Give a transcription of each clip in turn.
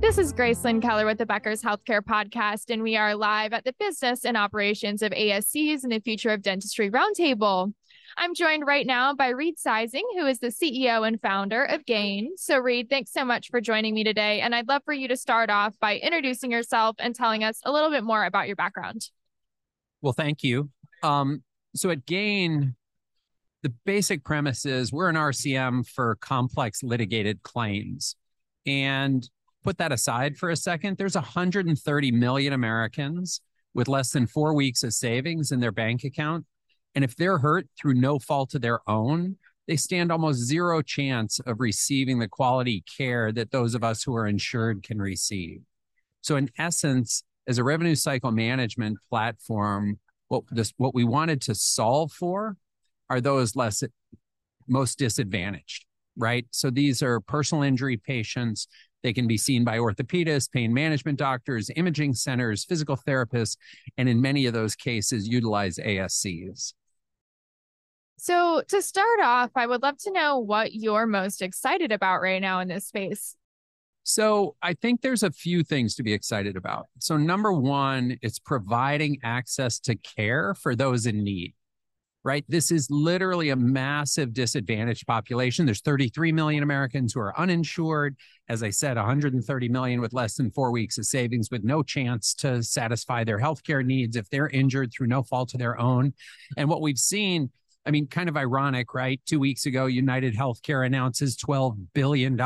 This is Gracelyn Keller with the Becker's Healthcare Podcast, and we are live at the Business and Operations of ASCs and the Future of Dentistry Roundtable. I'm joined right now by Reid Zeising, who is the CEO and founder of Gain. So, Reid, thanks so much for joining me today. And I'd love for you to start off by introducing yourself and telling us a little bit more about your background. Well, thank you. Um, so, at Gain, the basic premise is we're an RCM for complex litigated claims. And put that aside for a second, there's 130 million Americans with less than four weeks of savings in their bank account. And if they're hurt through no fault of their own, they stand almost zero chance of receiving the quality care that those of us who are insured can receive. So, in essence, as a revenue cycle management platform, what this what we wanted to solve for are those less most disadvantaged, right? So these are personal injury patients they can be seen by orthopedists, pain management doctors, imaging centers, physical therapists, and in many of those cases, utilize ASCs. So, to start off, I would love to know what you're most excited about right now in this space. So, I think there's a few things to be excited about. So, number one, it's providing access to care for those in need right? This is literally a massive disadvantaged population. There's 33 million Americans who are uninsured. As I said, 130 million with less than four weeks of savings with no chance to satisfy their healthcare needs if they're injured through no fault of their own. And what we've seen I mean, kind of ironic, right? Two weeks ago, United Healthcare announces $12 billion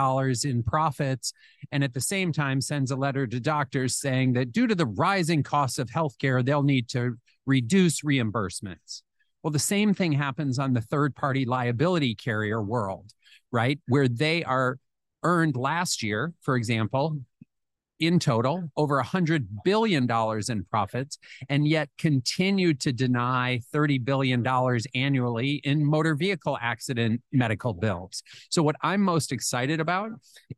in profits, and at the same time sends a letter to doctors saying that due to the rising costs of healthcare, they'll need to reduce reimbursements. Well, the same thing happens on the third party liability carrier world, right? Where they are earned last year, for example, in total over $100 billion in profits and yet continue to deny $30 billion annually in motor vehicle accident medical bills. So, what I'm most excited about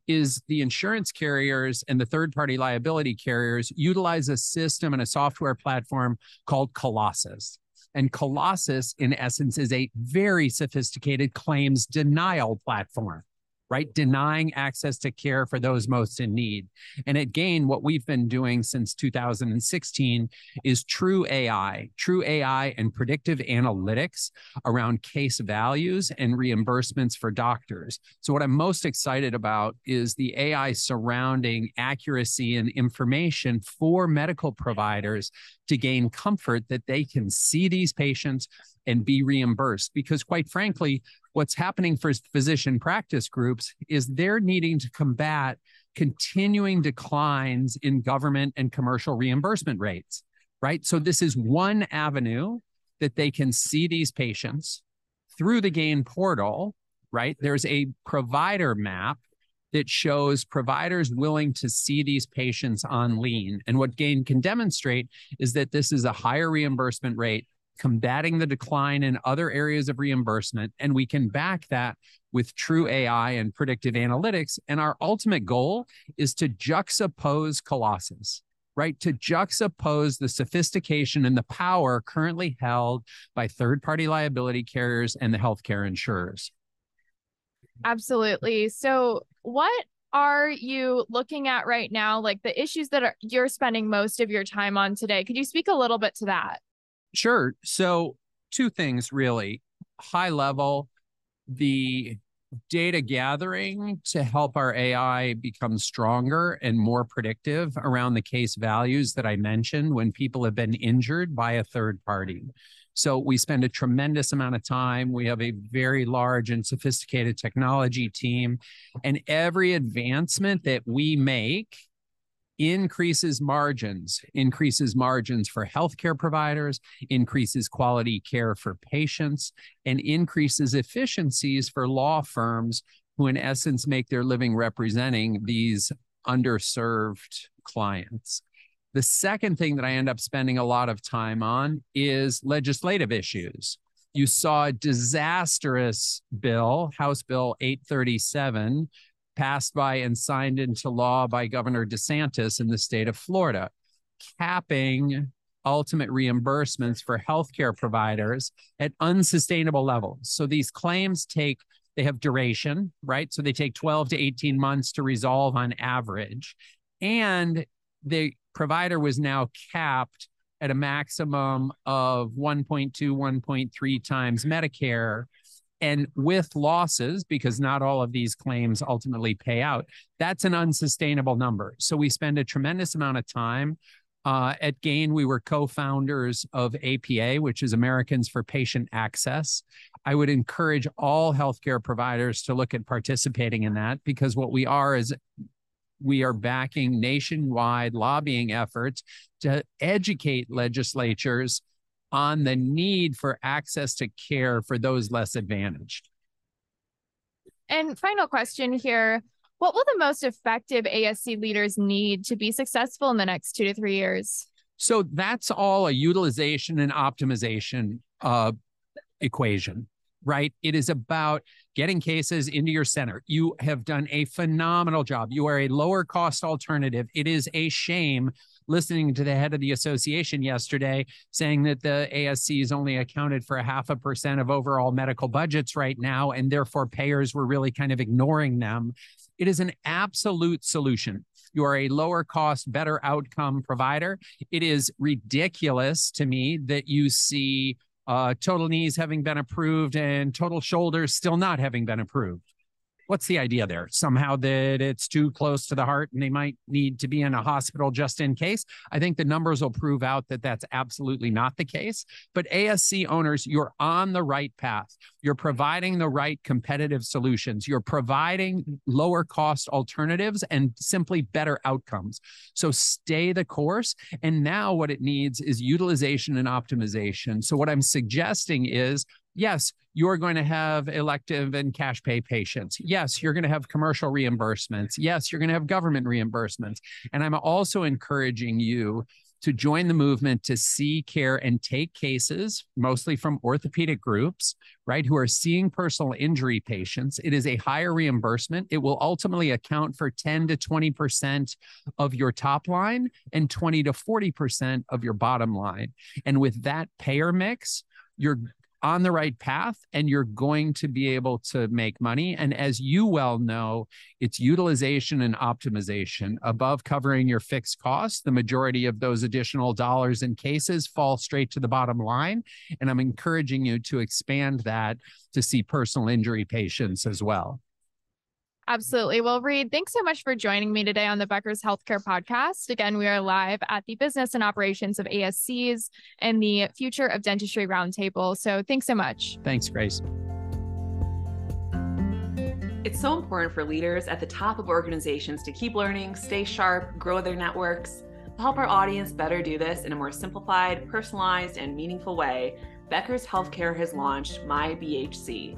is the insurance carriers and the third party liability carriers utilize a system and a software platform called Colossus. And Colossus, in essence, is a very sophisticated claims denial platform right? Denying access to care for those most in need. And at Gain, what we've been doing since 2016 is true AI, true AI and predictive analytics around case values and reimbursements for doctors. So, what I'm most excited about is the AI surrounding accuracy and information for medical providers to gain comfort that they can see these patients and be reimbursed. Because, quite frankly, what's happening for physician practice groups is they're needing to combat continuing declines in government and commercial reimbursement rates, right? So, this is one avenue that they can see these patients through the GAIN portal, right? There's a provider map that shows providers willing to see these patients on lien. And what GAIN can demonstrate is that this is a higher reimbursement rate combating the decline in other areas of reimbursement. And we can back that with true AI and predictive analytics. And our ultimate goal is to juxtapose Colossus, right? To juxtapose the sophistication and the power currently held by third party liability carriers and the healthcare insurers. Absolutely. So, what are you looking at right now? Like the issues that are, you're spending most of your time on today? Could you speak a little bit to that? Sure. So, two things really high level, the data gathering to help our AI become stronger and more predictive around the case values that I mentioned when people have been injured by a third party. So we spend a tremendous amount of time. We have a very large and sophisticated technology team. And every advancement that we make increases margins, increases margins for healthcare providers, increases quality care for patients, and increases efficiencies for law firms who, in essence, make their living representing these underserved clients. The second thing that I end up spending a lot of time on is legislative issues. You saw a disastrous bill, House Bill 837, passed by and signed into law by Governor DeSantis in the state of Florida, capping ultimate reimbursements for healthcare providers at unsustainable levels. So these claims take they have duration, right? So they take 12 to 18 months to resolve on average. And the provider was now capped at a maximum of 1.2, 1.3 times Medicare. And with losses, because not all of these claims ultimately pay out, that's an unsustainable number. So we spend a tremendous amount of time. Uh, at GAIN, we were co founders of APA, which is Americans for Patient Access. I would encourage all healthcare providers to look at participating in that because what we are is we are backing nationwide lobbying efforts to educate legislatures on the need for access to care for those less advantaged. And final question here What will the most effective ASC leaders need to be successful in the next two to three years? So that's all a utilization and optimization uh, equation right? It is about getting cases into your center. You have done a phenomenal job. You are a lower cost alternative. It is a shame listening to the head of the association yesterday saying that the ASC is only accounted for a half a percent of overall medical budgets right now, and therefore payers were really kind of ignoring them. It is an absolute solution. You are a lower cost, better outcome provider. It is ridiculous to me that you see uh, total knees having been approved and total shoulders still not having been approved what's the idea there? Somehow that it's too close to the heart and they might need to be in a hospital just in case. I think the numbers will prove out that that's absolutely not the case. But ASC owners, you're on the right path. You're providing the right competitive solutions. You're providing lower cost alternatives and simply better outcomes. So stay the course. And now what it needs is utilization and optimization. So what I'm suggesting is yes, you're going to have elective and cash pay patients. Yes, you're going to have commercial reimbursements. Yes, you're going to have government reimbursements. And I'm also encouraging you to join the movement to see care and take cases, mostly from orthopedic groups, right, who are seeing personal injury patients. It is a higher reimbursement. It will ultimately account for 10 to 20% of your top line and 20 to 40% of your bottom line. And with that payer mix, you're on the right path and you're going to be able to make money. And as you well know, it's utilization and optimization above covering your fixed costs. The majority of those additional dollars and cases fall straight to the bottom line. And I'm encouraging you to expand that to see personal injury patients as well. Absolutely. Well, Reid, thanks so much for joining me today on the Becker's Healthcare Podcast. Again, we are live at the Business and Operations of ASCs and the Future of Dentistry Roundtable. So thanks so much. Thanks, Grace. It's so important for leaders at the top of organizations to keep learning, stay sharp, grow their networks. To help our audience better do this in a more simplified, personalized, and meaningful way, Becker's Healthcare has launched My BHC